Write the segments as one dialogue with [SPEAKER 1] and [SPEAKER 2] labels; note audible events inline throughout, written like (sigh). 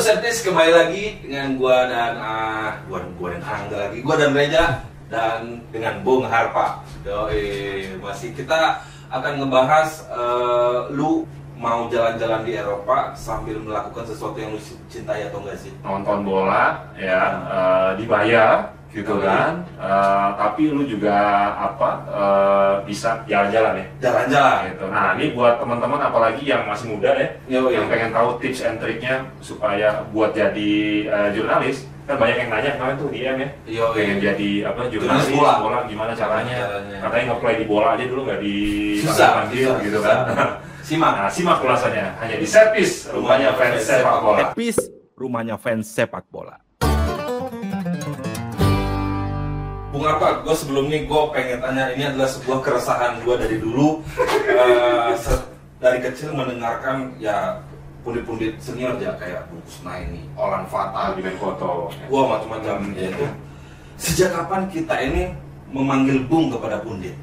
[SPEAKER 1] Sertis kembali lagi dengan gua dan ah gua gua dan Angga lagi, gua dan Reja dan dengan Bung Harpa. Yoi, masih kita akan ngebahas eh, lu mau jalan-jalan di Eropa sambil melakukan sesuatu yang lu cintai atau enggak sih?
[SPEAKER 2] nonton bola ya eh, dibayar gitu kan Eh, tapi lu juga apa eh, bisa jalan-jalan ya
[SPEAKER 1] Jalan-jalan.
[SPEAKER 2] gitu. Nah ini buat teman-teman apalagi yang masih muda ya
[SPEAKER 1] Yoi.
[SPEAKER 2] yang pengen tahu tips and triknya supaya buat jadi eh, jurnalis kan banyak yang nanya kemarin tuh DM ya
[SPEAKER 1] Yoi.
[SPEAKER 2] pengen jadi apa
[SPEAKER 1] Jurnalis bola.
[SPEAKER 2] bola. gimana caranya
[SPEAKER 1] Caranya.
[SPEAKER 2] katanya nge-play di bola aja dulu nggak di
[SPEAKER 1] Susah,
[SPEAKER 2] panggil
[SPEAKER 1] susah,
[SPEAKER 2] gitu
[SPEAKER 1] susah.
[SPEAKER 2] kan (laughs)
[SPEAKER 1] Simak.
[SPEAKER 2] nah simak ulasannya hanya di servis rumahnya fans sepak bola
[SPEAKER 3] Epis rumahnya fans sepak bola.
[SPEAKER 1] Bung Arpa, gue sebelum ini gue pengen tanya ini adalah sebuah keresahan gue dari dulu Eh, se- dari kecil mendengarkan ya pundit-pundit senior ya kayak Bung Kusnaini, Olan Fatal,
[SPEAKER 2] di main foto
[SPEAKER 1] gue macam-macam ya itu. Sejak kapan kita ini memanggil Bung kepada pundit?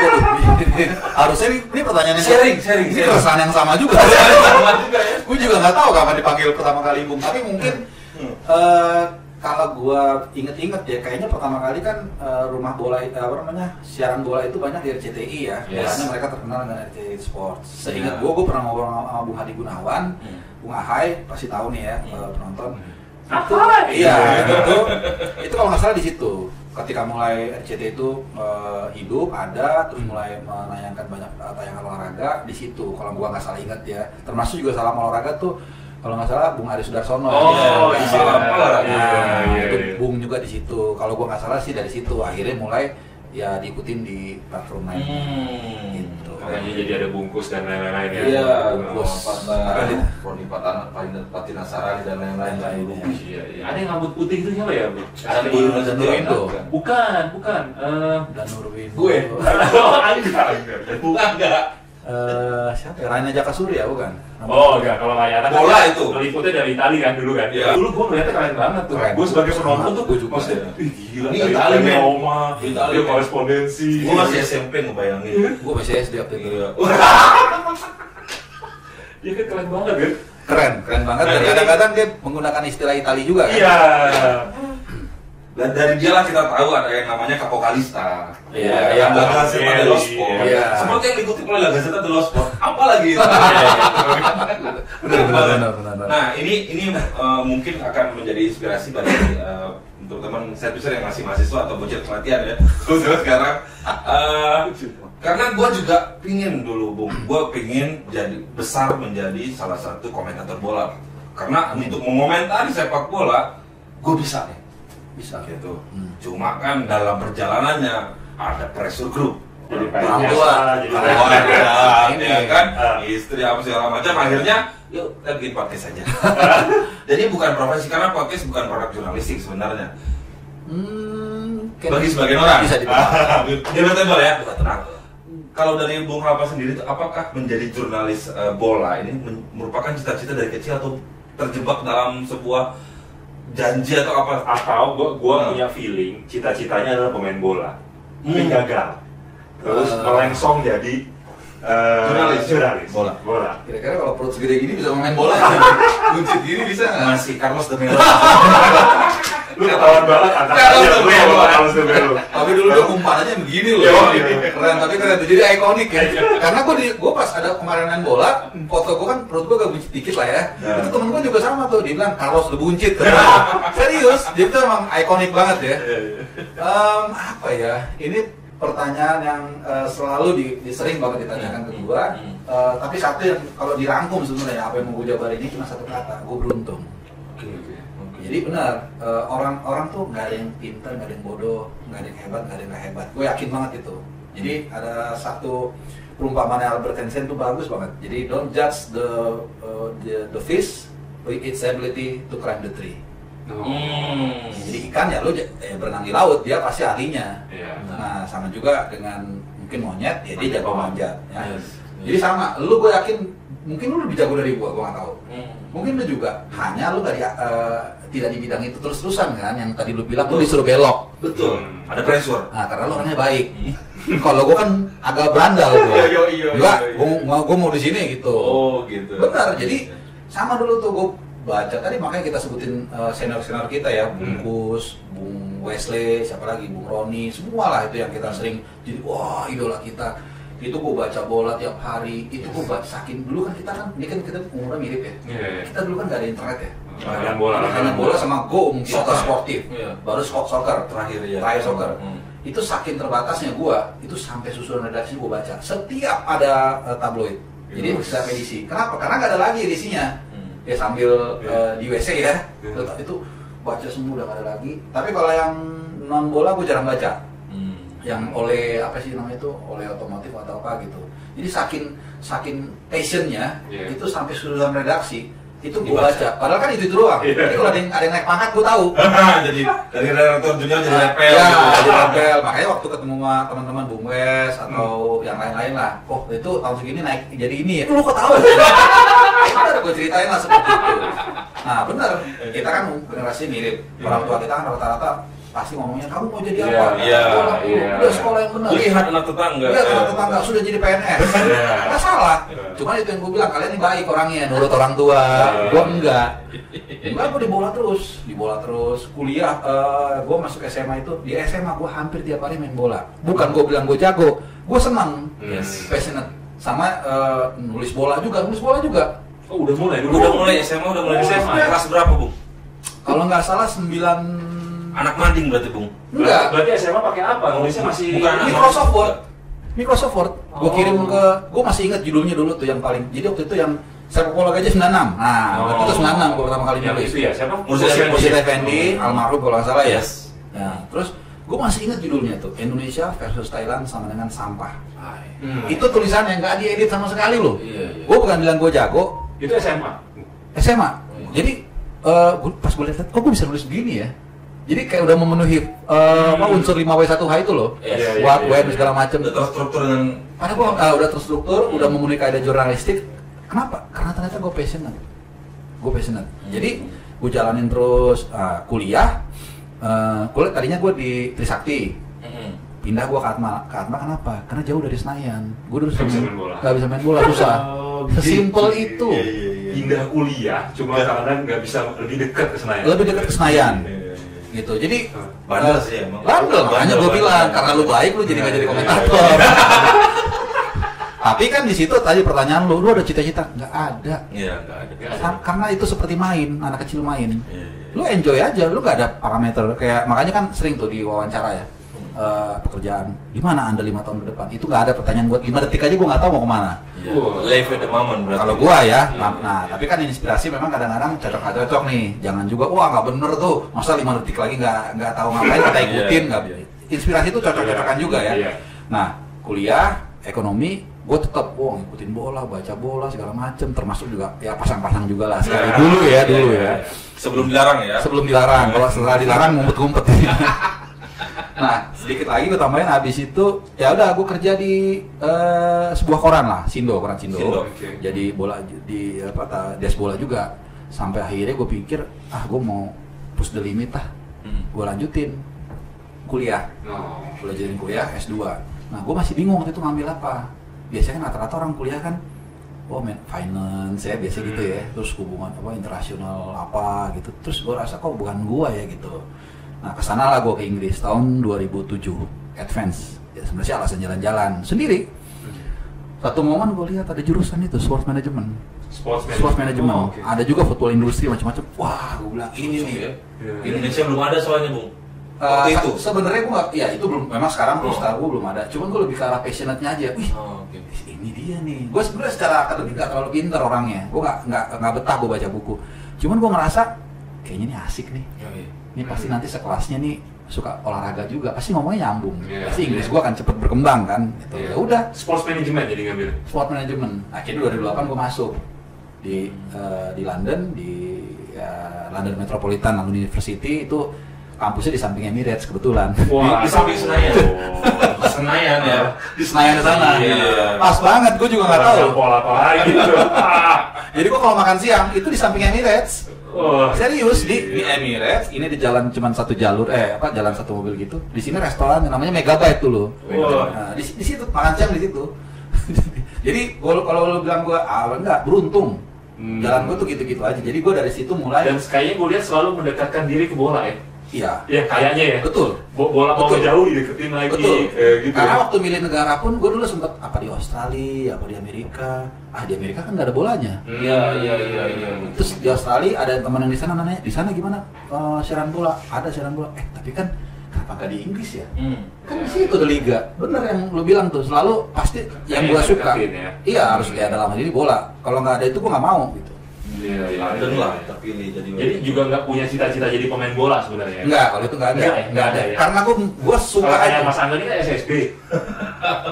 [SPEAKER 1] (laughs)
[SPEAKER 4] Harusnya ini, ini pertanyaan yang
[SPEAKER 1] Sharing, sharing,
[SPEAKER 4] ini
[SPEAKER 1] sharing.
[SPEAKER 4] keresahan yang sama juga. (laughs)
[SPEAKER 1] Sama juga ya.
[SPEAKER 4] gue juga nggak tahu kapan dipanggil pertama kali Bung. Tapi mungkin
[SPEAKER 1] Hmm.
[SPEAKER 4] eh, kalau gue inget-inget ya, kayaknya pertama kali kan eh, rumah bola eh, apa namanya siaran bola itu banyak di RCTI ya.
[SPEAKER 1] Yes.
[SPEAKER 4] Biasanya mereka terkenal dengan RCTI Sports. Seingat
[SPEAKER 1] Iya.
[SPEAKER 4] gue, gue pernah ngobrol sama sama Bung Hadi Gunawan,
[SPEAKER 1] Hmm.
[SPEAKER 4] Bung Ahai pasti tahu nih ya eh, penonton.
[SPEAKER 2] Ahai!
[SPEAKER 4] Iya, itu tuh, itu kalau nggak salah di situ. Ketika mulai RCTI itu eh, hidup, ada, terus mulai menayangkan banyak tayangan olahraga di situ. Kalau gua nggak salah ingat ya, termasuk juga salam olahraga tuh kalau nggak salah Bung Ari Sudarsono.
[SPEAKER 2] Oh,
[SPEAKER 4] ya,
[SPEAKER 1] iya.
[SPEAKER 2] Iya,
[SPEAKER 4] Nah,
[SPEAKER 2] iya,
[SPEAKER 4] itu
[SPEAKER 2] iya.
[SPEAKER 4] Bung juga di situ. Kalau gua nggak salah sih dari situ. Akhirnya mulai ya diikutin di platform lain.
[SPEAKER 1] Hmm.
[SPEAKER 4] Gitu.
[SPEAKER 2] makanya jadi ada bungkus dan lain-lain ya
[SPEAKER 1] Iya,
[SPEAKER 4] Bungkus.
[SPEAKER 1] Roni Patina Sarani dan lain-lain.
[SPEAKER 4] Ya.
[SPEAKER 2] Iya, iya. Ada yang rambut putih itu siapa ya, Bu?
[SPEAKER 1] Ada
[SPEAKER 4] Di
[SPEAKER 1] Bruno
[SPEAKER 4] Dan
[SPEAKER 1] Zetiro.
[SPEAKER 4] Indo.
[SPEAKER 2] Bukan, bukan. Eh,
[SPEAKER 4] Dan Nurwin.
[SPEAKER 1] Gue. (laughs)
[SPEAKER 2] oh.
[SPEAKER 1] Bukan enggak.
[SPEAKER 4] Eh, siapa ya? Raina Jaka Surya bukan?
[SPEAKER 2] Oh, enggak. Kalau layanan
[SPEAKER 1] Bola itu.
[SPEAKER 2] Meliputnya dari Itali kan dulu kan.
[SPEAKER 1] Iya.
[SPEAKER 2] Dulu gua ngeliatnya keren banget tuh.
[SPEAKER 4] Keren.
[SPEAKER 2] Gue sebagai penonton tuh
[SPEAKER 4] Gua juga.
[SPEAKER 2] maksudnya, ih gila.
[SPEAKER 1] Ini Itali, men.
[SPEAKER 2] Roma,
[SPEAKER 1] Itali,
[SPEAKER 2] dia korespondensi.
[SPEAKER 1] Gue masih SMP ngebayangin.
[SPEAKER 4] Gue masih SD waktu itu.
[SPEAKER 1] Iya.
[SPEAKER 2] Dia (laughs) kan keren banget kan.
[SPEAKER 4] Keren, keren banget. Dan kadang-kadang dia menggunakan istilah Itali juga kan?
[SPEAKER 2] Iya.
[SPEAKER 1] Dan dari dia lah kita tahu ada yang namanya Kapokalista.
[SPEAKER 4] Iya,
[SPEAKER 1] yang
[SPEAKER 4] iya.
[SPEAKER 1] La Gazzetta
[SPEAKER 2] Iya,
[SPEAKER 1] dello Sport.
[SPEAKER 4] iya.
[SPEAKER 1] Seperti yang dikutip oleh La Gazzetta dello Sport. Apa lagi itu? (laughs)
[SPEAKER 4] Benar, benar, benar, benar.
[SPEAKER 1] Nah, ini ini eh, mungkin akan menjadi inspirasi bagi eh, untuk teman servicer yang masih mahasiswa atau bocil pelatihan ya. (laughs) Khususnya sekarang. Eh, karena gue juga pingin dulu, Bung. Gue pingin jadi besar menjadi salah satu komentator bola. Karena untuk mengomentari sepak bola, gue bisa nih
[SPEAKER 4] Bisa.
[SPEAKER 1] gitu.
[SPEAKER 4] Hmm.
[SPEAKER 1] Cuma kan dalam perjalanannya ada pressure group.
[SPEAKER 2] Jadi
[SPEAKER 4] Orang tua. Orang
[SPEAKER 1] Keluarga,
[SPEAKER 4] Nah,
[SPEAKER 1] ini
[SPEAKER 4] ini.
[SPEAKER 1] kan
[SPEAKER 2] Ah.
[SPEAKER 1] istri apa segala macam akhirnya yuk kita bikin podcast saja. (laughs) Jadi bukan profesi karena podcast bukan produk jurnalistik sebenarnya.
[SPEAKER 4] Hmm,
[SPEAKER 1] Bagi sebagian orang.
[SPEAKER 4] Bisa.
[SPEAKER 1] Debatable (laughs) ya. Nah, kalau dari Bung Halpa sendiri itu apakah menjadi jurnalis eh, bola ini men- merupakan cita-cita dari kecil atau terjebak dalam sebuah janji atau apa?
[SPEAKER 2] atau gua gua
[SPEAKER 1] Hmm.
[SPEAKER 2] punya feeling cita-citanya adalah pemain bola tapi
[SPEAKER 1] Hmm.
[SPEAKER 2] gagal terus
[SPEAKER 4] Eh.
[SPEAKER 2] melengsong jadi eh,
[SPEAKER 1] Jurnalis.
[SPEAKER 2] jurnalis
[SPEAKER 1] Bola.
[SPEAKER 2] bola
[SPEAKER 4] Kira-kira kalau perut segede gini bisa main bola? (laughs) Buncit gini bisa nggak?
[SPEAKER 1] Masih Carlos de Melo. (laughs)
[SPEAKER 2] lu ketahuan banget antara gue. Carlos de Melo
[SPEAKER 4] Tapi dulu dia umpanannya begini loh.
[SPEAKER 2] Yo, iya.
[SPEAKER 4] Keren, tapi keren tuh. Jadi ikonik ya. Karena gue di, gue pas ada kemarin main bola, foto gue kan perut gue agak buncit dikit lah ya. Itu temen gue juga sama tuh. Dia bilang Carlos the buncit. (laughs) Serius, dia tuh emang ikonik banget ya. Apa ya? Ini pertanyaan yang eh, selalu di, di- sering banget ditanyakan ke gue.
[SPEAKER 1] Hmm.
[SPEAKER 4] Eh, tapi satu yang kalau dirangkum sebenarnya apa yang mau gue jabarin ini cuma satu kata. Gue beruntung. Jadi benar eh, orang-orang tuh nggak ada yang pintar, nggak ada yang bodoh, nggak ada yang hebat, nggak ada yang hebat. Gue yakin banget itu. Jadi ada satu perumpamaan Albert Einstein tuh bagus banget. Jadi don't judge the uh, the, the fish with its ability to climb the tree.
[SPEAKER 1] Hmm.
[SPEAKER 4] Jadi ikan ya lu j- eh, berenang di laut dia pasti ahlinya.
[SPEAKER 2] Iya.
[SPEAKER 4] Nah sama juga dengan mungkin monyet ya dia jago manjat. Ya.
[SPEAKER 1] Yes.
[SPEAKER 4] Jadi sama, lu gue yakin mungkin lu lebih jago dari gua, gua nggak tahu.
[SPEAKER 1] Hmm.
[SPEAKER 4] Mungkin lu juga hanya lu tadi eh, tidak di bidang itu terus-terusan kan yang tadi lu bilang lu disuruh belok.
[SPEAKER 1] Betul.
[SPEAKER 2] Hmm.
[SPEAKER 1] Ada pressure.
[SPEAKER 4] Nah, karena lu orangnya baik. Kalau gua kan agak berandal gua.
[SPEAKER 1] Iya, iya, iya, iya, iya.
[SPEAKER 4] gua, gua, gua mau di sini gitu.
[SPEAKER 1] Oh, gitu.
[SPEAKER 4] Benar. Jadi sama dulu tuh gua baca tadi makanya kita sebutin senior senior kita ya, Bung
[SPEAKER 2] Hmm.
[SPEAKER 4] Kus, Bung Wesley, siapa lagi, Bung Roni, semua lah itu yang kita sering jadi wah idola kita. Itu gue baca bola tiap hari, itu gue baca saking dulu kan kita kan ini kan kita umurnya mirip ya.
[SPEAKER 2] Iya, iya.
[SPEAKER 4] Kita dulu kan gak ada internet ya.
[SPEAKER 2] Langganan bola,
[SPEAKER 4] langganan bola sama Go mungkin
[SPEAKER 1] Soccer.
[SPEAKER 4] sportif.
[SPEAKER 1] Iya.
[SPEAKER 4] Baru so- soccer
[SPEAKER 1] Terakhir ya.
[SPEAKER 4] Terakhir soccer.
[SPEAKER 1] Hmm.
[SPEAKER 4] Itu saking terbatasnya gua, itu sampai susunan redaksi gua baca. Setiap ada eh, tabloid. Jadi
[SPEAKER 2] Yes.
[SPEAKER 4] setiap edisi. Kenapa? Karena nggak ada lagi edisinya.
[SPEAKER 1] Hmm.
[SPEAKER 4] Ya sambil
[SPEAKER 2] Iya.
[SPEAKER 4] eh, di WC ya.
[SPEAKER 2] Iya.
[SPEAKER 4] Tetap itu baca semua udah nggak ada lagi. Tapi kalau yang non bola gua jarang baca.
[SPEAKER 1] Hmm.
[SPEAKER 4] Yang oleh apa sih namanya itu? Oleh otomotif atau apa gitu. Jadi saking saking passionnya
[SPEAKER 2] Iya.
[SPEAKER 4] itu sampai susunan redaksi itu gue baca. Padahal kan itu itu doang.
[SPEAKER 2] Iya.
[SPEAKER 4] Jadi kalau ada yang, ada yang naik pangkat gue tahu. (laughs)
[SPEAKER 1] jadi dari redaktor junior jadi lepel
[SPEAKER 4] ya,
[SPEAKER 1] gitu.
[SPEAKER 4] jadi rebel. Makanya waktu ketemu sama teman-teman Bung Wes atau yang lain-lain lah, oh itu tahun segini naik jadi ini ya. Lu kok tahu? (laughs) Bener, gue ceritain lah seperti itu. Nah bener, kita kan generasi mirip. Orang tua kita kan rata-rata pasti ngomongnya kamu mau jadi apa?
[SPEAKER 2] Iya,
[SPEAKER 1] iya,
[SPEAKER 2] iya.
[SPEAKER 4] Udah sekolah yang benar.
[SPEAKER 1] lihat anak tetangga
[SPEAKER 4] Lihat teman tetangga sudah jadi PNS.
[SPEAKER 2] Iya.
[SPEAKER 4] Nggak salah.
[SPEAKER 2] Iya.
[SPEAKER 4] Cuma itu yang gue bilang, kalian ini baik orangnya, nurut orang tua.
[SPEAKER 2] Iya.
[SPEAKER 4] Gue enggak. Enggak, gue di bola terus. Di bola terus. Kuliah, gue masuk SMA itu, di SMA gue hampir tiap hari main bola. Bukan gue bilang gue jago, gue senang.
[SPEAKER 2] Yes.
[SPEAKER 4] Passionate. Sama eh, nulis bola juga, nulis bola juga.
[SPEAKER 2] Oh, udah mulai dulu.
[SPEAKER 1] udah mulai SMA udah mulai SMA kelas berapa bung
[SPEAKER 4] Kalau nggak salah 9...
[SPEAKER 1] anak mading berarti bung
[SPEAKER 4] Enggak.
[SPEAKER 2] Berarti SMA pakai apa? Nulisnya masih
[SPEAKER 1] Bukan.
[SPEAKER 4] Microsoft Word. Microsoft Word. Gue
[SPEAKER 2] Oh.
[SPEAKER 4] kirim ke, gue masih ingat judulnya dulu tuh yang paling. Jadi waktu itu yang sepak bola gajah 96. Nah, waktu itu 96 gue pertama kali
[SPEAKER 2] yang
[SPEAKER 4] nulis.
[SPEAKER 2] itu ya. Siapa?
[SPEAKER 1] Mursyid Effendi.
[SPEAKER 4] Almarhum kalau nggak salah ya.
[SPEAKER 1] Yes.
[SPEAKER 4] Ya, terus gue masih ingat judulnya tuh Indonesia versus Thailand sama dengan sampah.
[SPEAKER 2] Hmm.
[SPEAKER 4] Itu tulisan yang nggak diedit sama sekali loh.
[SPEAKER 1] Iya, iya.
[SPEAKER 4] Gue bukan bilang gue jago,
[SPEAKER 2] Itu SMA.
[SPEAKER 4] SMA. Jadi eh, gua- pas gue lihat, kok gue bisa nulis begini ya? Jadi kayak udah memenuhi eh, apa unsur 5W1H itu loh.
[SPEAKER 1] Yes.
[SPEAKER 2] Iya, iya, iya,
[SPEAKER 4] when,
[SPEAKER 2] iya.
[SPEAKER 4] segala macem.
[SPEAKER 1] udah terstruktur dengan
[SPEAKER 4] Karena gue ah, udah terstruktur, udah memenuhi kaidah jurnalistik. Kenapa? Karena ternyata gue passionate. Gue passionate. Jadi gue jalanin terus ah, kuliah. Eh, kuliah tadinya gue di Trisakti.
[SPEAKER 1] Mm-mm.
[SPEAKER 4] Pindah gue ke Atma. Ke Atma kenapa? Karena jauh dari Senayan. Gue dulu sering-
[SPEAKER 2] main bola.
[SPEAKER 4] nggak bisa main bola susah.
[SPEAKER 2] Oh,
[SPEAKER 4] Sesimpel
[SPEAKER 2] gitu.
[SPEAKER 4] itu.
[SPEAKER 1] Iya, iya, iya.
[SPEAKER 2] Pindah kuliah, cuma karena nggak bisa lebih dekat ke Senayan.
[SPEAKER 4] Lebih dekat ke Senayan. Gitu. Jadi
[SPEAKER 1] Bandel sih emang.
[SPEAKER 4] Bandel, makanya gue bilang karena lu baik lu jadi nggak jadi komentator. (laughs) Tapi kan di situ tadi pertanyaan lu, lu ada cita-cita? Nggak ada.
[SPEAKER 1] Iya nggak ada.
[SPEAKER 4] Karena itu seperti main, anak kecil main.
[SPEAKER 1] Iya, iya.
[SPEAKER 4] Lu enjoy aja, lu nggak ada parameter kayak makanya kan sering tuh di wawancara ya. Eh, pekerjaan di mana anda lima tahun ke depan itu nggak ada pertanyaan buat lima detik aja gue nggak tahu mau ke mana
[SPEAKER 1] Iya.
[SPEAKER 2] Wah.
[SPEAKER 1] Live at the moment berarti.
[SPEAKER 4] kalau gua ya, nah, nah, tapi kan inspirasi memang kadang-kadang cocok nggak cocok nih. Jangan juga, wah nggak bener tuh, masa lima detik lagi nggak nggak tahu ngapain kita ikutin,
[SPEAKER 1] Iya,
[SPEAKER 4] nggak.
[SPEAKER 1] iya.
[SPEAKER 4] Inspirasi itu cocok-cocokan juga ya.
[SPEAKER 2] Iya.
[SPEAKER 4] Nah, kuliah, ekonomi, gue tetap, wah ngikutin bola, baca bola segala macem, termasuk juga ya pasang-pasang juga lah sekali
[SPEAKER 2] Iya.
[SPEAKER 4] dulu ya dulu
[SPEAKER 1] Iya,
[SPEAKER 4] ya.
[SPEAKER 1] iya. Sebelum dilarang ya.
[SPEAKER 4] Sebelum dilarang, kalau setelah dilarang ngumpet-ngumpet. (laughs) nah, sedikit lagi gue tambahin habis itu ya udah gue kerja di eh, sebuah koran lah, Sindo, koran Sindo.
[SPEAKER 1] Sindo,
[SPEAKER 2] oke.
[SPEAKER 4] Jadi bola di apa ta- des bola juga. Sampai akhirnya gue pikir, ah gue mau push the limit ah.
[SPEAKER 1] Hmm.
[SPEAKER 4] Gue lanjutin kuliah.
[SPEAKER 2] Oh.
[SPEAKER 4] Gue lanjutin kuliah S2. Nah, gue masih bingung waktu itu ngambil apa. Biasanya kan rata-rata orang kuliah kan oh men finance ya biasa gitu ya terus hubungan apa internasional apa gitu terus gue rasa kok bukan gua ya gitu nah ke sana lah gue ke Inggris tahun 2007 advance ya sebenarnya alasan jalan-jalan sendiri satu momen gue lihat ada jurusan itu sports management
[SPEAKER 2] Sports management.
[SPEAKER 4] sports management
[SPEAKER 2] Oh, oke.
[SPEAKER 4] ada juga football industri macam-macam wah gue bilang ini nih
[SPEAKER 1] ya. Di Indonesia belum ada soalnya bung. Waktu
[SPEAKER 4] se-
[SPEAKER 1] itu.
[SPEAKER 4] sebenarnya gue ya itu belum memang sekarang
[SPEAKER 1] Oh.
[SPEAKER 4] gue belum ada cuman gue lebih ke arah passionate-nya aja wih
[SPEAKER 1] Oh, oke.
[SPEAKER 4] ini dia nih gue sebenarnya secara akademik gak terlalu pinter orangnya gue nggak nggak nggak betah gue baca buku cuman gue ngerasa kayaknya ini asik nih
[SPEAKER 1] Iya, iya.
[SPEAKER 4] Ini pasti nanti sekelasnya nih suka olahraga juga pasti ngomongnya nyambung
[SPEAKER 2] Iya,
[SPEAKER 4] pasti Inggris gue akan cepet berkembang kan gitu.
[SPEAKER 2] Iya.
[SPEAKER 4] ya udah
[SPEAKER 2] Sports management jadi ngambil.
[SPEAKER 4] sport management akhirnya 2008 gue masuk di eh, di London di ya, London Metropolitan London University itu kampusnya di samping Emirates kebetulan
[SPEAKER 1] Di- di samping Senayan. (laughs)
[SPEAKER 2] Oh.
[SPEAKER 1] Senayan ya.
[SPEAKER 4] di Senayan di sana
[SPEAKER 1] Iya.
[SPEAKER 4] pas banget gue juga nggak tahu
[SPEAKER 2] Pola apa lagi gitu. (laughs)
[SPEAKER 4] Jadi gue kalau makan siang itu di samping Emirates
[SPEAKER 2] Wah.
[SPEAKER 4] Serius di, di Emirates, ini di jalan cuma satu jalur, eh apa jalan satu mobil gitu. Di sini restoran yang namanya Megabyte dulu.
[SPEAKER 2] Wah.
[SPEAKER 4] Nah, di, di situ makan siang di situ. (laughs) Jadi kalau kalau lu bilang gua ah enggak beruntung.
[SPEAKER 2] Hmm.
[SPEAKER 4] Jalan gue tuh gitu-gitu aja. Jadi gue dari situ mulai.
[SPEAKER 2] Dan kayaknya gue lihat selalu mendekatkan diri ke bola ya.
[SPEAKER 4] Iya.
[SPEAKER 2] Ya kayaknya ya.
[SPEAKER 4] Betul.
[SPEAKER 2] Bo- Bola mau jauh dideketin lagi.
[SPEAKER 4] Betul.
[SPEAKER 2] Kayak gitu
[SPEAKER 4] Karena
[SPEAKER 2] ya.
[SPEAKER 4] waktu milih negara pun gue dulu sempet apa di Australia, apa di Amerika. Ah di Amerika kan nggak ada bolanya.
[SPEAKER 2] Hmm.
[SPEAKER 1] Iya, iya, iya, iya.
[SPEAKER 4] Terus di Australia ada teman yang di sana nanya, di sana gimana eh, siaran bola? Ada siaran bola. Eh tapi kan kenapa nggak di Inggris ya?
[SPEAKER 1] Hmm.
[SPEAKER 4] Kan di situ ada liga. Bener yang lu bilang tuh selalu pasti yang
[SPEAKER 2] Iya,
[SPEAKER 4] gua suka.
[SPEAKER 2] ya.
[SPEAKER 4] Iya harus kayak dalam hal ini bola. Kalau nggak ada itu gua nggak mau gitu.
[SPEAKER 2] Iya, iya,
[SPEAKER 1] London
[SPEAKER 2] iya.
[SPEAKER 1] lah terpilih jadi.
[SPEAKER 2] Jadi juga nggak punya cita-cita jadi pemain bola sebenarnya.
[SPEAKER 4] Enggak, kalau itu nggak ada.
[SPEAKER 2] Nggak ya?
[SPEAKER 4] Nggak ada.
[SPEAKER 2] Nggak ya?
[SPEAKER 4] Karena gua gua suka
[SPEAKER 2] Kalau kayak. Mas Angga ini kan SSB.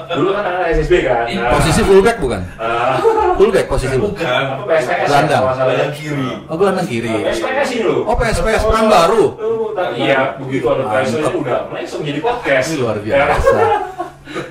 [SPEAKER 2] Dulu kan ada SSB kan. Nah,
[SPEAKER 4] Posisi fullback bukan?
[SPEAKER 2] eh,
[SPEAKER 4] Fullback posisi lu.
[SPEAKER 1] bukan.
[SPEAKER 2] apa PSPS ya,
[SPEAKER 4] Gelandang.
[SPEAKER 2] nggak ya.
[SPEAKER 1] Yang kiri.
[SPEAKER 4] Oh gelandang kiri.
[SPEAKER 2] PSPS ini loh.
[SPEAKER 4] Oh PSPS peran baru.
[SPEAKER 2] Tapi iya, begitu ada PSPS udah langsung jadi podcast.
[SPEAKER 4] Ini luar
[SPEAKER 2] Ya,
[SPEAKER 4] biasa. (laughs)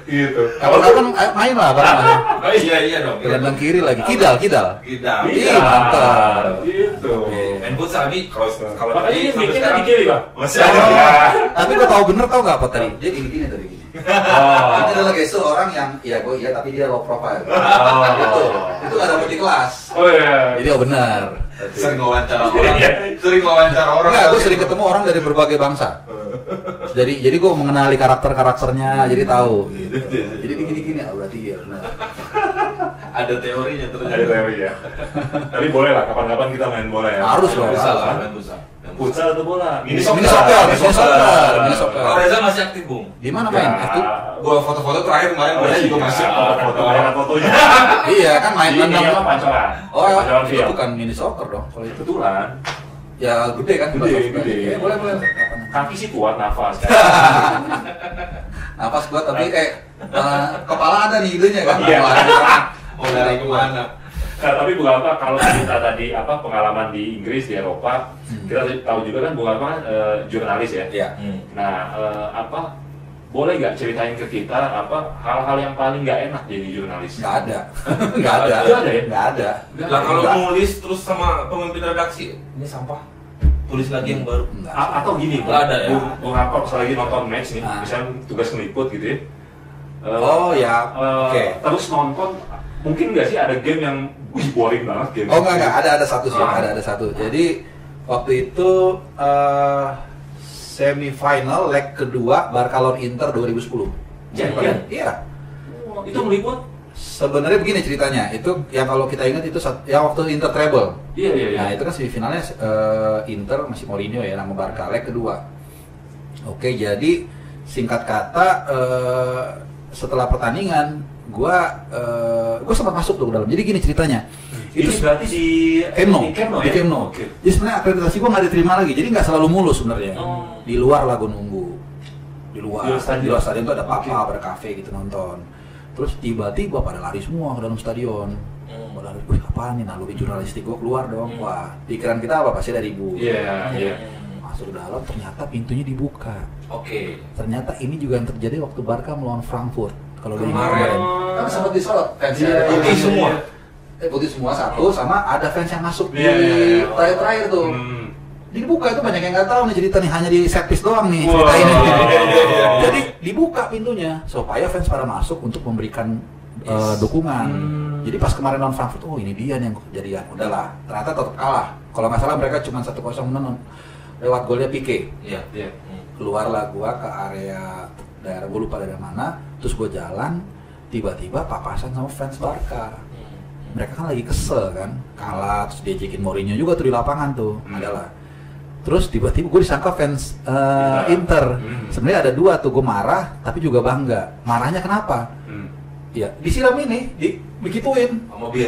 [SPEAKER 2] gitu.
[SPEAKER 4] Kapan-kapan eh, main lah bareng
[SPEAKER 1] Oh iya iya dong.
[SPEAKER 4] Gelandang kiri lagi. Kidal, kidal.
[SPEAKER 1] Kita.
[SPEAKER 4] Iya, mantap.
[SPEAKER 2] Gitu.
[SPEAKER 1] Main futsal nih kalau kalau
[SPEAKER 2] Makanya
[SPEAKER 1] tadi
[SPEAKER 2] ini
[SPEAKER 1] sampai
[SPEAKER 2] bikin
[SPEAKER 1] sekarang
[SPEAKER 2] di kiri, Bang.
[SPEAKER 1] Masih
[SPEAKER 4] Oh,
[SPEAKER 1] ada.
[SPEAKER 2] Ya. (laughs)
[SPEAKER 4] tapi gua tahu bener tau nggak apa tadi? Dia gini-gini tadi gini.
[SPEAKER 2] Oh.
[SPEAKER 4] Ini adalah gestur orang yang, iya gue iya tapi dia low profile.
[SPEAKER 2] Oh.
[SPEAKER 4] Itu, itu dapet di kelas.
[SPEAKER 2] Oh iya.
[SPEAKER 4] Jadi oh benar.
[SPEAKER 1] Sering wawancara orang. Sering wawancara orang.
[SPEAKER 4] Enggak, gue sering ketemu orang dari berbagai bangsa. Jadi jadi gue mengenali karakter karakternya, jadi tahu. Gitu. Jadi gini-gini, ah berarti iya benar. (laughs)
[SPEAKER 1] Ada teorinya ternyata.
[SPEAKER 2] Ada teori ya. Tapi boleh lah kapan-kapan kita main bola ya.
[SPEAKER 4] Harus dong.
[SPEAKER 1] Futsal
[SPEAKER 4] harus.
[SPEAKER 1] lah, main futsal.
[SPEAKER 2] Atau bola?
[SPEAKER 1] Mini
[SPEAKER 4] Mini soccer, mini soccer, mini soccer.
[SPEAKER 1] Kalau Reza masih aktif, Bung.
[SPEAKER 4] Di mana main?
[SPEAKER 2] Ya.
[SPEAKER 4] Itu
[SPEAKER 1] Gua foto-foto terakhir kemarin
[SPEAKER 2] Oh,
[SPEAKER 1] Reza juga
[SPEAKER 2] iya.
[SPEAKER 1] masih.
[SPEAKER 2] foto bayangan fotonya.
[SPEAKER 4] iya kan main
[SPEAKER 2] Ini
[SPEAKER 4] nendang.
[SPEAKER 2] apa pancoran?
[SPEAKER 4] Oh, bukan mini soccer dong. Kalau itu
[SPEAKER 2] Kebetulan.
[SPEAKER 4] Ya gede kan
[SPEAKER 2] Gede, gede.
[SPEAKER 4] Ya, boleh boleh.
[SPEAKER 2] Kaki sih kuat nafas. (laughs)
[SPEAKER 4] Napas gua tapi kayak eh, kepala ada nih idenya kan.
[SPEAKER 2] Iya.
[SPEAKER 4] Kepala ada. (laughs)
[SPEAKER 1] Mau dari ke mana?
[SPEAKER 2] Nah, tapi Bung apa kalau kita tadi apa pengalaman di Inggris di Eropa,
[SPEAKER 4] Hmm.
[SPEAKER 2] kita tahu juga kan Bung apa kan eh, jurnalis ya.
[SPEAKER 4] Iya.
[SPEAKER 2] Nah, eh, apa boleh nggak ceritain ke kita apa hal-hal yang paling nggak enak jadi jurnalis?
[SPEAKER 4] Nggak ada. (laughs) Nggak ada.
[SPEAKER 2] Nggak ada ya?
[SPEAKER 4] Nggak ada.
[SPEAKER 1] Lah kalau
[SPEAKER 4] Nggak.
[SPEAKER 1] nulis terus sama pemimpin redaksi, ini sampah. Tulis lagi yang baru.
[SPEAKER 4] Nggak.
[SPEAKER 2] A- atau gini,
[SPEAKER 1] Nggak ada ya?
[SPEAKER 2] Bung, pas lagi nonton match nih,
[SPEAKER 4] Ah.
[SPEAKER 2] misalnya tugas ngeliput gitu ya. Eh,
[SPEAKER 4] Oh ya,
[SPEAKER 2] eh,
[SPEAKER 4] oke.
[SPEAKER 2] Terus nonton, mungkin nggak sih ada game yang wih boring banget game?
[SPEAKER 4] Oh enggak enggak, ada ada satu sih,
[SPEAKER 2] Ah.
[SPEAKER 4] ada ada satu. Jadi waktu itu eh semifinal leg kedua Barca lawan Inter 2010.
[SPEAKER 2] Jadian?
[SPEAKER 4] Iya.
[SPEAKER 2] Oh, itu meliput?
[SPEAKER 4] Sebenarnya begini ceritanya, itu yang kalau kita ingat itu sat- yang waktu Inter treble.
[SPEAKER 2] Iya iya iya.
[SPEAKER 4] Nah itu kan semifinalnya eh, Inter masih Mourinho ya nama Barca leg kedua. Oke jadi singkat kata eh, setelah pertandingan gua eh, gua sempat masuk tuh ke dalam. Jadi gini ceritanya.
[SPEAKER 2] Itu berarti di
[SPEAKER 4] Nou,
[SPEAKER 2] di
[SPEAKER 4] di
[SPEAKER 2] ya? Oke.
[SPEAKER 4] Jadi sebenarnya akreditasi gua nggak diterima lagi, jadi nggak selalu mulus sebenarnya.
[SPEAKER 2] Oh.
[SPEAKER 4] Di luar lah gua nunggu, di luar.
[SPEAKER 2] Di luar stadion?
[SPEAKER 4] Di luar stadion tuh ada papa,
[SPEAKER 2] Oke.
[SPEAKER 4] ada kafe gitu nonton. Terus tiba-tiba pada lari semua ke dalam stadion.
[SPEAKER 1] Hmm.
[SPEAKER 4] Pada lari, wih apaan nih, nah lebih jurnalistik gua keluar dong. Wah, pikiran kita apa pasti dari ibu.
[SPEAKER 2] Iya iya.
[SPEAKER 4] Masuk ke dalam, ternyata pintunya dibuka.
[SPEAKER 1] Oke.
[SPEAKER 4] Ternyata ini juga yang terjadi waktu Barca melawan Frankfurt. Kalau ingat
[SPEAKER 1] Kemarin.
[SPEAKER 4] Kan sempat disorot fansnya.
[SPEAKER 2] Iya,
[SPEAKER 4] Ada
[SPEAKER 1] putih
[SPEAKER 4] yang-
[SPEAKER 1] semua.
[SPEAKER 4] Eh, putih semua satu sama ada fans yang masuk
[SPEAKER 2] Iya, iya,
[SPEAKER 4] di
[SPEAKER 2] iya.
[SPEAKER 4] terakhir-terakhir tuh.
[SPEAKER 2] Hmm.
[SPEAKER 4] Dibuka itu banyak yang nggak tahu nih cerita nih hanya di setpiece doang nih cerita ini.
[SPEAKER 2] Iya, iya, iya.
[SPEAKER 4] Jadi dibuka pintunya supaya fans pada masuk untuk memberikan uh, dukungan.
[SPEAKER 2] Hmm.
[SPEAKER 4] Jadi pas kemarin non Frankfurt, oh ini dia nih yang kejadian. Udahlah, ternyata tetap kalah. Kalau nggak salah mereka cuma 1-0 menang lewat golnya Pique.
[SPEAKER 1] Iya.
[SPEAKER 2] Iya.
[SPEAKER 4] Keluarlah gua ke area daerah gue lupa daerah mana, terus gue jalan, tiba-tiba papasan sama fans Barca mereka kan lagi kesel kan kalah terus diajakin Mourinho juga tuh di lapangan tuh
[SPEAKER 2] Hmm.
[SPEAKER 4] adalah terus tiba-tiba gue disangka fans uh, Inter
[SPEAKER 2] Hmm.
[SPEAKER 4] sebenarnya ada dua tuh gue marah tapi juga bangga marahnya kenapa
[SPEAKER 2] Hmm.
[SPEAKER 4] ya disiram ini di begituin.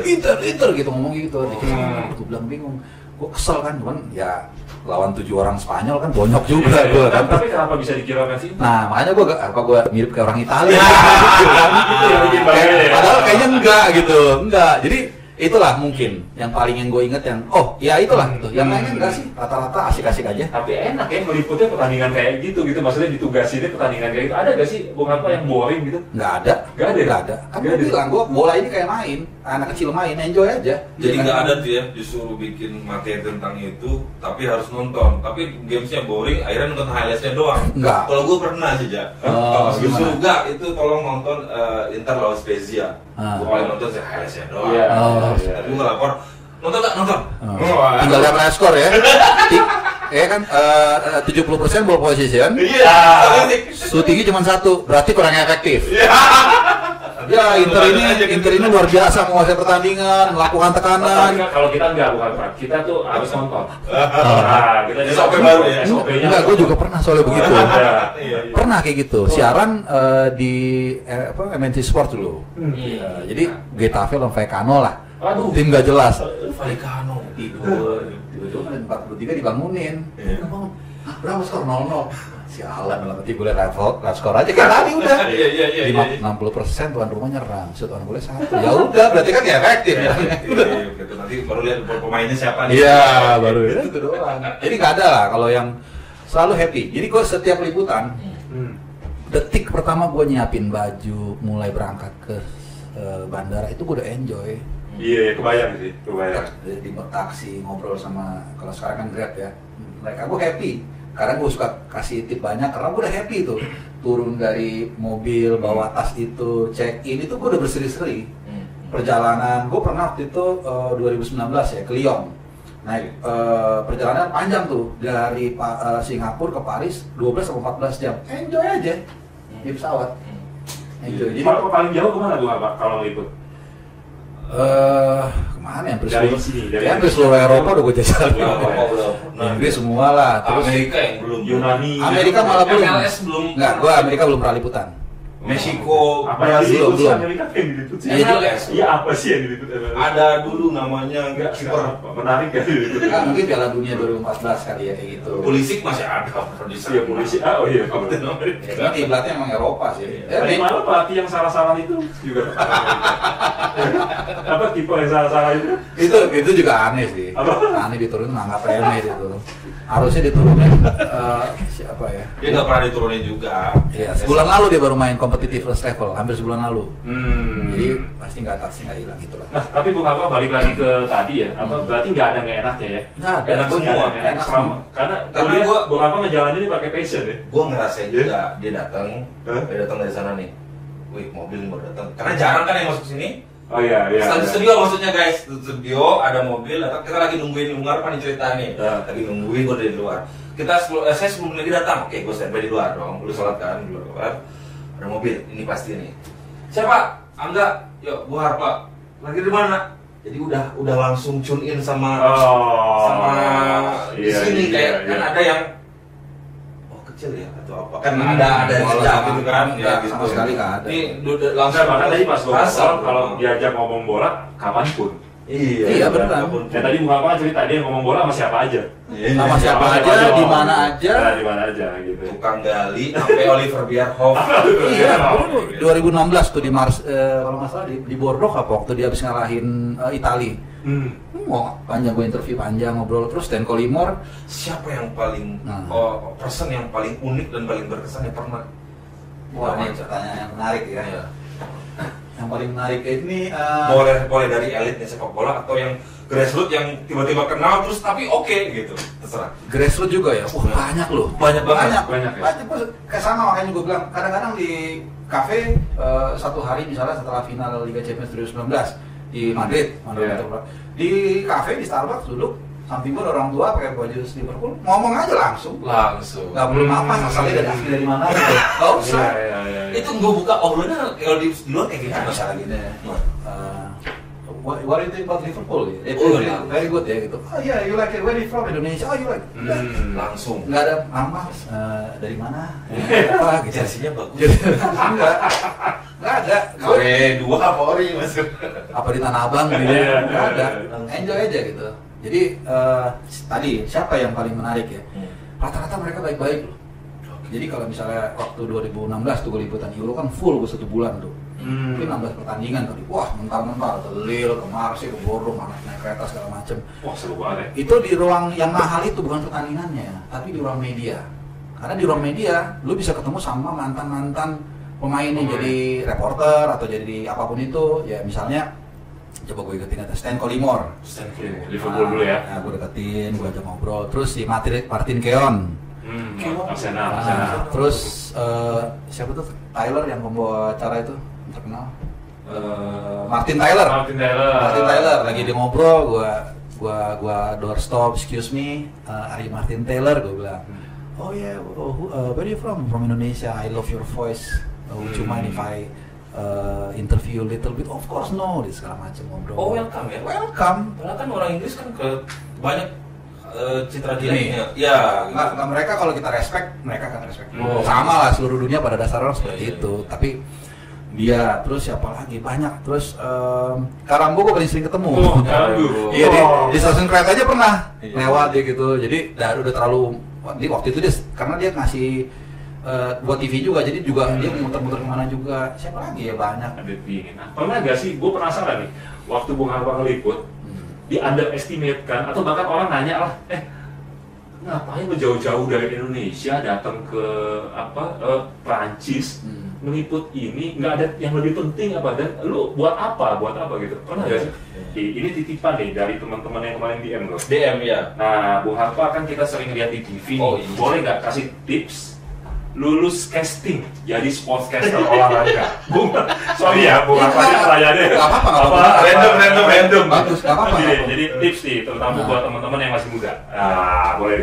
[SPEAKER 4] Inter Inter gitu ngomong gitu
[SPEAKER 1] Oh.
[SPEAKER 4] gue bilang bingung gue kesel kan cuman ya lawan tujuh orang Spanyol kan bonyok juga gue kan
[SPEAKER 2] Tapi kenapa bisa dikira Inter?
[SPEAKER 4] Nah, makanya gue apa gue mirip kayak orang Italia.
[SPEAKER 2] Itu yang bikin bangga ya.
[SPEAKER 4] Padahal kayaknya enggak gitu, enggak. Jadi itulah mungkin yang paling yang gue inget yang oh ya itulah gitu. Yang
[SPEAKER 2] Hmm.
[SPEAKER 4] lainnya enggak sih, rata-rata asik-asik aja.
[SPEAKER 2] Tapi enak ya meliputnya pertandingan kayak gitu gitu. Maksudnya ditugasinnya pertandingan kayak gitu. Ada gak sih Bung apa yang boring gitu?
[SPEAKER 4] Enggak ada,
[SPEAKER 2] Nggak ada ya?
[SPEAKER 4] Nggak ada. Kan
[SPEAKER 2] Nggak
[SPEAKER 4] gue
[SPEAKER 2] ada.
[SPEAKER 4] bilang gue bola ini kayak main, anak kecil main, enjoy aja.
[SPEAKER 1] Jadi
[SPEAKER 4] Iya
[SPEAKER 1] nggak
[SPEAKER 4] kan?
[SPEAKER 1] ada tuh ya disuruh bikin materi tentang itu, tapi harus nonton. Tapi gamesnya boring, akhirnya nonton highlightsnya doang.
[SPEAKER 4] Nggak.
[SPEAKER 1] Kalau gue pernah sih ja.
[SPEAKER 4] Oh,
[SPEAKER 1] disuruh nggak itu tolong nonton eh, Inter lawan Spezia.
[SPEAKER 4] Ah.
[SPEAKER 1] Gue paling nonton sih highlightsnya doang.
[SPEAKER 2] Iya.
[SPEAKER 4] Oh.
[SPEAKER 2] iya,
[SPEAKER 1] gue lapor, Nonton nggak nonton?
[SPEAKER 2] Wah.
[SPEAKER 4] Tinggal live score ya. Ya kan eh, 70% ball position,
[SPEAKER 1] Iya.
[SPEAKER 4] shootingnya cuma satu, berarti kurang efektif. Ya, Inter ini Inter ini luar biasa menguasai pertandingan, melakukan tekanan.
[SPEAKER 2] kan kalau kita enggak bukan Pak. Kita tuh harus nonton. Nah, kita
[SPEAKER 1] SOP baru
[SPEAKER 2] nonton.
[SPEAKER 1] ya?
[SPEAKER 4] Enggak, gue juga pernah soalnya begitu.
[SPEAKER 1] Iya, iya.
[SPEAKER 4] Pernah kayak gitu. Siaran eh, di eh, apa MNC Sport dulu.
[SPEAKER 2] Hmm.
[SPEAKER 4] Ya, jadi Getafe lawan Vallecano lah.
[SPEAKER 2] Aduh.
[SPEAKER 4] Tim gak jelas.
[SPEAKER 1] Vallecano.
[SPEAKER 4] Tidur, tidur menit 43 dibangunin.
[SPEAKER 1] Iya.
[SPEAKER 4] Bangun. "Hah, berapa skor 0-0. Sialan dalam hati gue liat live skor aja kayak tadi udah. (laughs)
[SPEAKER 1] Iya, iya, iya,
[SPEAKER 4] Lima-
[SPEAKER 1] iya.
[SPEAKER 4] 60 persen tuan rumah nyerang, shoot tuan boleh satu. Ya udah, berarti kan ya efektif.
[SPEAKER 1] Iya, iya, gitu. Nanti baru lihat pemainnya siapa nih.
[SPEAKER 4] Iya, baru ya. Itu doang. Jadi nggak ada lah kalau yang selalu happy. Jadi gue setiap liputan,
[SPEAKER 2] Hmm.
[SPEAKER 4] detik pertama gue nyiapin baju, mulai berangkat ke eh, bandara itu gue udah enjoy.
[SPEAKER 2] Iya, kebayang sih, kebayang.
[SPEAKER 4] di, taksi ngobrol sama kalau sekarang kan grab ya. Mereka gue happy. Karena gue suka kasih tip banyak karena gue udah happy tuh. Turun dari mobil bawa tas itu check in itu gue udah berseri-seri.
[SPEAKER 1] Hmm.
[SPEAKER 4] perjalanan gue pernah waktu itu eh, 2019 ya ke Lyon. Naik eh, perjalanan panjang tuh dari Pa- eh, Singapura ke Paris 12 sampai 14 jam. Enjoy aja di pesawat. Enjoy. Jadi
[SPEAKER 2] Pak, paling jauh ke mana Pak kalau ngikut?
[SPEAKER 4] Eh ke mana ya hampir seluruh
[SPEAKER 2] sini, dari
[SPEAKER 4] ya, hampir seluruh Eropa udah gue jajal. (laughs)
[SPEAKER 1] Nah,
[SPEAKER 4] Inggris semua lah terus
[SPEAKER 1] Amerika yang belum.
[SPEAKER 2] Yunani.
[SPEAKER 4] Amerika malah belum
[SPEAKER 1] MLS belum.
[SPEAKER 4] Enggak, gua Amerika belum pernah liputan
[SPEAKER 1] Meksiko,
[SPEAKER 2] apa yang
[SPEAKER 4] Brazil, belum.
[SPEAKER 2] Amerika apa yang diliput sih?
[SPEAKER 4] Iya,
[SPEAKER 1] MLS.
[SPEAKER 2] Iya apa sih yang diliput MLS?
[SPEAKER 1] Ada dulu namanya
[SPEAKER 2] Enggak,
[SPEAKER 1] kiper.
[SPEAKER 2] menarik kan diliput.
[SPEAKER 4] Kan mungkin Piala Dunia 2014 kali ya kayak gitu
[SPEAKER 1] Pulisic masih ada produser.
[SPEAKER 2] Iya polisi. Ah, oh iya.
[SPEAKER 1] Kapten Amerika.
[SPEAKER 4] ya, tapi kiblatnya emang Eropa sih ya,
[SPEAKER 2] Tadi
[SPEAKER 4] di-
[SPEAKER 2] malam pelatih yang salah-salah itu juga. apa tipe yang salah-salah itu?
[SPEAKER 4] itu itu juga aneh sih
[SPEAKER 2] Apa?
[SPEAKER 4] aneh diturunin nganggap remeh itu harusnya diturunin eh, siapa ya
[SPEAKER 1] Dia nggak pernah diturunin juga.
[SPEAKER 4] Iya, sebulan lalu dia baru main kompetitif first level, hampir sebulan lalu.
[SPEAKER 2] Hmm.
[SPEAKER 4] Jadi pasti nggak pasti nggak hilang gitu lah.
[SPEAKER 2] Nah, tapi Bu Kakak balik lagi ke tadi ya, apa berarti nggak ada nggak enaknya ya?
[SPEAKER 4] Nggak ada,
[SPEAKER 2] enak
[SPEAKER 1] semua,
[SPEAKER 2] enak,
[SPEAKER 4] semua.
[SPEAKER 2] karena
[SPEAKER 1] Karena
[SPEAKER 2] karena
[SPEAKER 1] gua-
[SPEAKER 2] Bu Kakak ngejalanin ini pakai passion ya.
[SPEAKER 1] Gue ngerasain juga dia datang,
[SPEAKER 2] Hah?
[SPEAKER 1] dia datang dari sana nih. Wih, mobil baru datang. Karena jarang kan yang masuk sini.
[SPEAKER 2] Oh iya iya.
[SPEAKER 1] Studio,
[SPEAKER 2] iya.
[SPEAKER 1] studio maksudnya guys, studio ada mobil, datang kita lagi nungguin Ungar apa nih cerita nih,
[SPEAKER 2] Ya.
[SPEAKER 1] lagi nungguin gue dari luar. Kita eh, saya sebelum lagi datang, oke gue standby di luar dong, lu sholat kan di luar, ada mobil, ini pasti nih. Siapa? Angga, yuk buhar pak, lagi di mana? Jadi udah udah langsung tune in sama
[SPEAKER 2] Oh.
[SPEAKER 1] sama di
[SPEAKER 2] iya,
[SPEAKER 1] sini
[SPEAKER 2] iya,
[SPEAKER 1] kayak
[SPEAKER 2] iya.
[SPEAKER 1] kan ada yang oh kecil ya atau apa kan
[SPEAKER 2] Hmm,
[SPEAKER 1] ada ada jejak
[SPEAKER 4] sama-
[SPEAKER 1] gitu kan
[SPEAKER 4] enggak, sama sekali nggak ada.
[SPEAKER 1] Ini udah langsung
[SPEAKER 2] Enggak, makanya tadi pas ngobrol, kalau diajak ngomong bola, kapan pun.
[SPEAKER 1] Iya,
[SPEAKER 4] Iya, apa
[SPEAKER 1] pun.
[SPEAKER 2] Ya tadi Bu Kakak cerita dia ngomong bola sama siapa aja.
[SPEAKER 1] Iya.
[SPEAKER 4] Sama siapa
[SPEAKER 2] Sama
[SPEAKER 4] aja, di mana aja.
[SPEAKER 2] Nah, di mana aja gitu.
[SPEAKER 1] Tukang gali sampai Oliver Bierhoff. (laughs)
[SPEAKER 4] Iya,
[SPEAKER 2] Oh,
[SPEAKER 4] dulu 2016 tuh di Mars, eh, kalau nggak salah di, di Bordeaux apa waktu dia habis ngalahin eh, Itali.
[SPEAKER 2] Hmm.
[SPEAKER 4] Oh, panjang gue interview panjang ngobrol terus dan Kolimor
[SPEAKER 1] Siapa yang paling
[SPEAKER 4] Nah.
[SPEAKER 1] oh, person yang paling unik dan paling berkesan yang pernah?
[SPEAKER 4] Wah, ini pertanyaan yang menarik ya.
[SPEAKER 1] Iya.
[SPEAKER 4] Yang paling menarik ini eh,
[SPEAKER 1] Boleh boleh dari elit nih sepak bola atau yang grassroots yang tiba-tiba kenal terus tapi oke gitu. Terserah.
[SPEAKER 4] grassroots juga ya. Wah, banyak loh.
[SPEAKER 1] Banyak banget.
[SPEAKER 4] Banyak,
[SPEAKER 2] Banyak ya?
[SPEAKER 4] Banyak gue kayak sama makanya gue bilang kadang-kadang di kafe eh, satu hari misalnya setelah final Liga Champions 2019 di Madrid, Madrid atau- di kafe di Starbucks duduk samping gue orang tua pakai baju Liverpool ngomong aja langsung
[SPEAKER 1] Langsung.
[SPEAKER 4] nggak perlu
[SPEAKER 2] Hmm.
[SPEAKER 4] apa asalnya dari asli dari mana gitu nggak usah
[SPEAKER 2] Iya, iya, iya.
[SPEAKER 1] Itu gue buka obrolannya kalau di, luar kayak
[SPEAKER 4] ya gini
[SPEAKER 1] Nah.
[SPEAKER 4] uh, what, what do you think about Liverpool Eh,
[SPEAKER 1] Oh,
[SPEAKER 4] very,
[SPEAKER 1] iya.
[SPEAKER 4] very good ya gitu oh iya you like it where you from Indonesia oh you like Udah.
[SPEAKER 2] Hmm.
[SPEAKER 1] Langsung.
[SPEAKER 4] nggak ada mama eh, dari mana apa gitu
[SPEAKER 1] Jersinya bagus.
[SPEAKER 4] Enggak nggak ada Gue
[SPEAKER 1] dua apa ori masuk.
[SPEAKER 4] apa di tanah abang gitu
[SPEAKER 2] Iya.
[SPEAKER 4] nggak ada enjoy aja gitu jadi eh, tadi siapa yang paling menarik ya? Rata-rata mereka baik-baik loh. Jadi kalau misalnya waktu 2016 tuh gue liputan Euro kan full gue satu bulan tuh.
[SPEAKER 2] Hmm.
[SPEAKER 4] mungkin 16 pertandingan kali wah mental-mental ke Lille, ke Marseille, ke Bordeaux, mana naik kereta segala macem.
[SPEAKER 2] Wah seru banget. ya.
[SPEAKER 4] itu di ruang yang mahal itu bukan pertandingannya tapi di ruang media. Karena di ruang media lu bisa ketemu sama mantan-mantan pemain yang jadi reporter atau jadi apa pun itu. Ya misalnya coba gue deketin aja Stan Collymore
[SPEAKER 1] Stanley.
[SPEAKER 2] Liverpool dulu ya.
[SPEAKER 4] Nah, gue deketin, gue ajak ngobrol. Terus si Martin, Martin Keon.
[SPEAKER 2] Hmm. Arsenal,
[SPEAKER 4] Nah,
[SPEAKER 2] Arsenal.
[SPEAKER 4] terus eh, siapa tuh Tyler yang pembawa acara itu terkenal. eh, Martin Tyler.
[SPEAKER 2] Martin Taylor.
[SPEAKER 4] Martin Tyler lagi di ngobrol, gua gua gua doorstop, excuse me, uh, Ari Martin Taylor, gua bilang, oh yeah, oh, who- uh, where are you from? From Indonesia. I love your voice. Uh, would you mind if I uh, interview little bit? Of course no, di segala macam ngobrol.
[SPEAKER 1] Oh, welcome ya?
[SPEAKER 4] Welcome.
[SPEAKER 1] Padahal kan orang Inggris kan ke banyak eh, citra dirinya. Ya,
[SPEAKER 4] Nggak, nggak, mereka kalau kita respect, mereka akan respect.
[SPEAKER 1] Oh.
[SPEAKER 4] Sama lah seluruh dunia pada dasarnya seperti
[SPEAKER 1] Iya, iya,
[SPEAKER 4] itu. Tapi dia terus siapa lagi banyak terus um, Karambo gue paling sering ketemu.
[SPEAKER 2] Oh. (laughs)
[SPEAKER 4] Iya di,
[SPEAKER 2] Oh.
[SPEAKER 4] di stasiun kereta aja pernah
[SPEAKER 1] Iya.
[SPEAKER 4] lewat dia gitu. Jadi dah udah terlalu di waktu itu dia karena dia ngasih eh, buat TV juga, jadi juga
[SPEAKER 2] Hmm.
[SPEAKER 4] dia muter-muter ke mana juga. Siapa lagi ya banyak.
[SPEAKER 2] Ada pingin. Nah, pernah gak sih? Gue penasaran nih. Waktu Bung Harpa ngeliput,
[SPEAKER 4] Hmm.
[SPEAKER 2] di underestimate kan atau bahkan orang nanya lah eh ngapain lu jauh-jauh dari Indonesia datang ke apa eh, Prancis
[SPEAKER 4] Hmm.
[SPEAKER 2] meliput ini nggak ada yang lebih penting apa dan lu buat apa buat apa gitu pernah gak sih Ih, ini titipan nih dari teman-teman yang kemarin DM lo
[SPEAKER 1] DM ya.
[SPEAKER 2] nah Bung Harpa kan kita sering lihat di TV.
[SPEAKER 1] Oh, iya.
[SPEAKER 2] boleh nggak kasih tips lulus casting jadi sportscaster olahraga. Bung sorry ya Bung. Ini pertanyaannya
[SPEAKER 4] Nggak apa-apa, nggak
[SPEAKER 2] Apa,
[SPEAKER 4] apa-apa.
[SPEAKER 2] random random random.
[SPEAKER 4] Bagus, nggak apa-apa,
[SPEAKER 2] Jadi- jadi tips nih terutama
[SPEAKER 4] Nah.
[SPEAKER 2] buat teman-teman yang masih muda. Nah boleh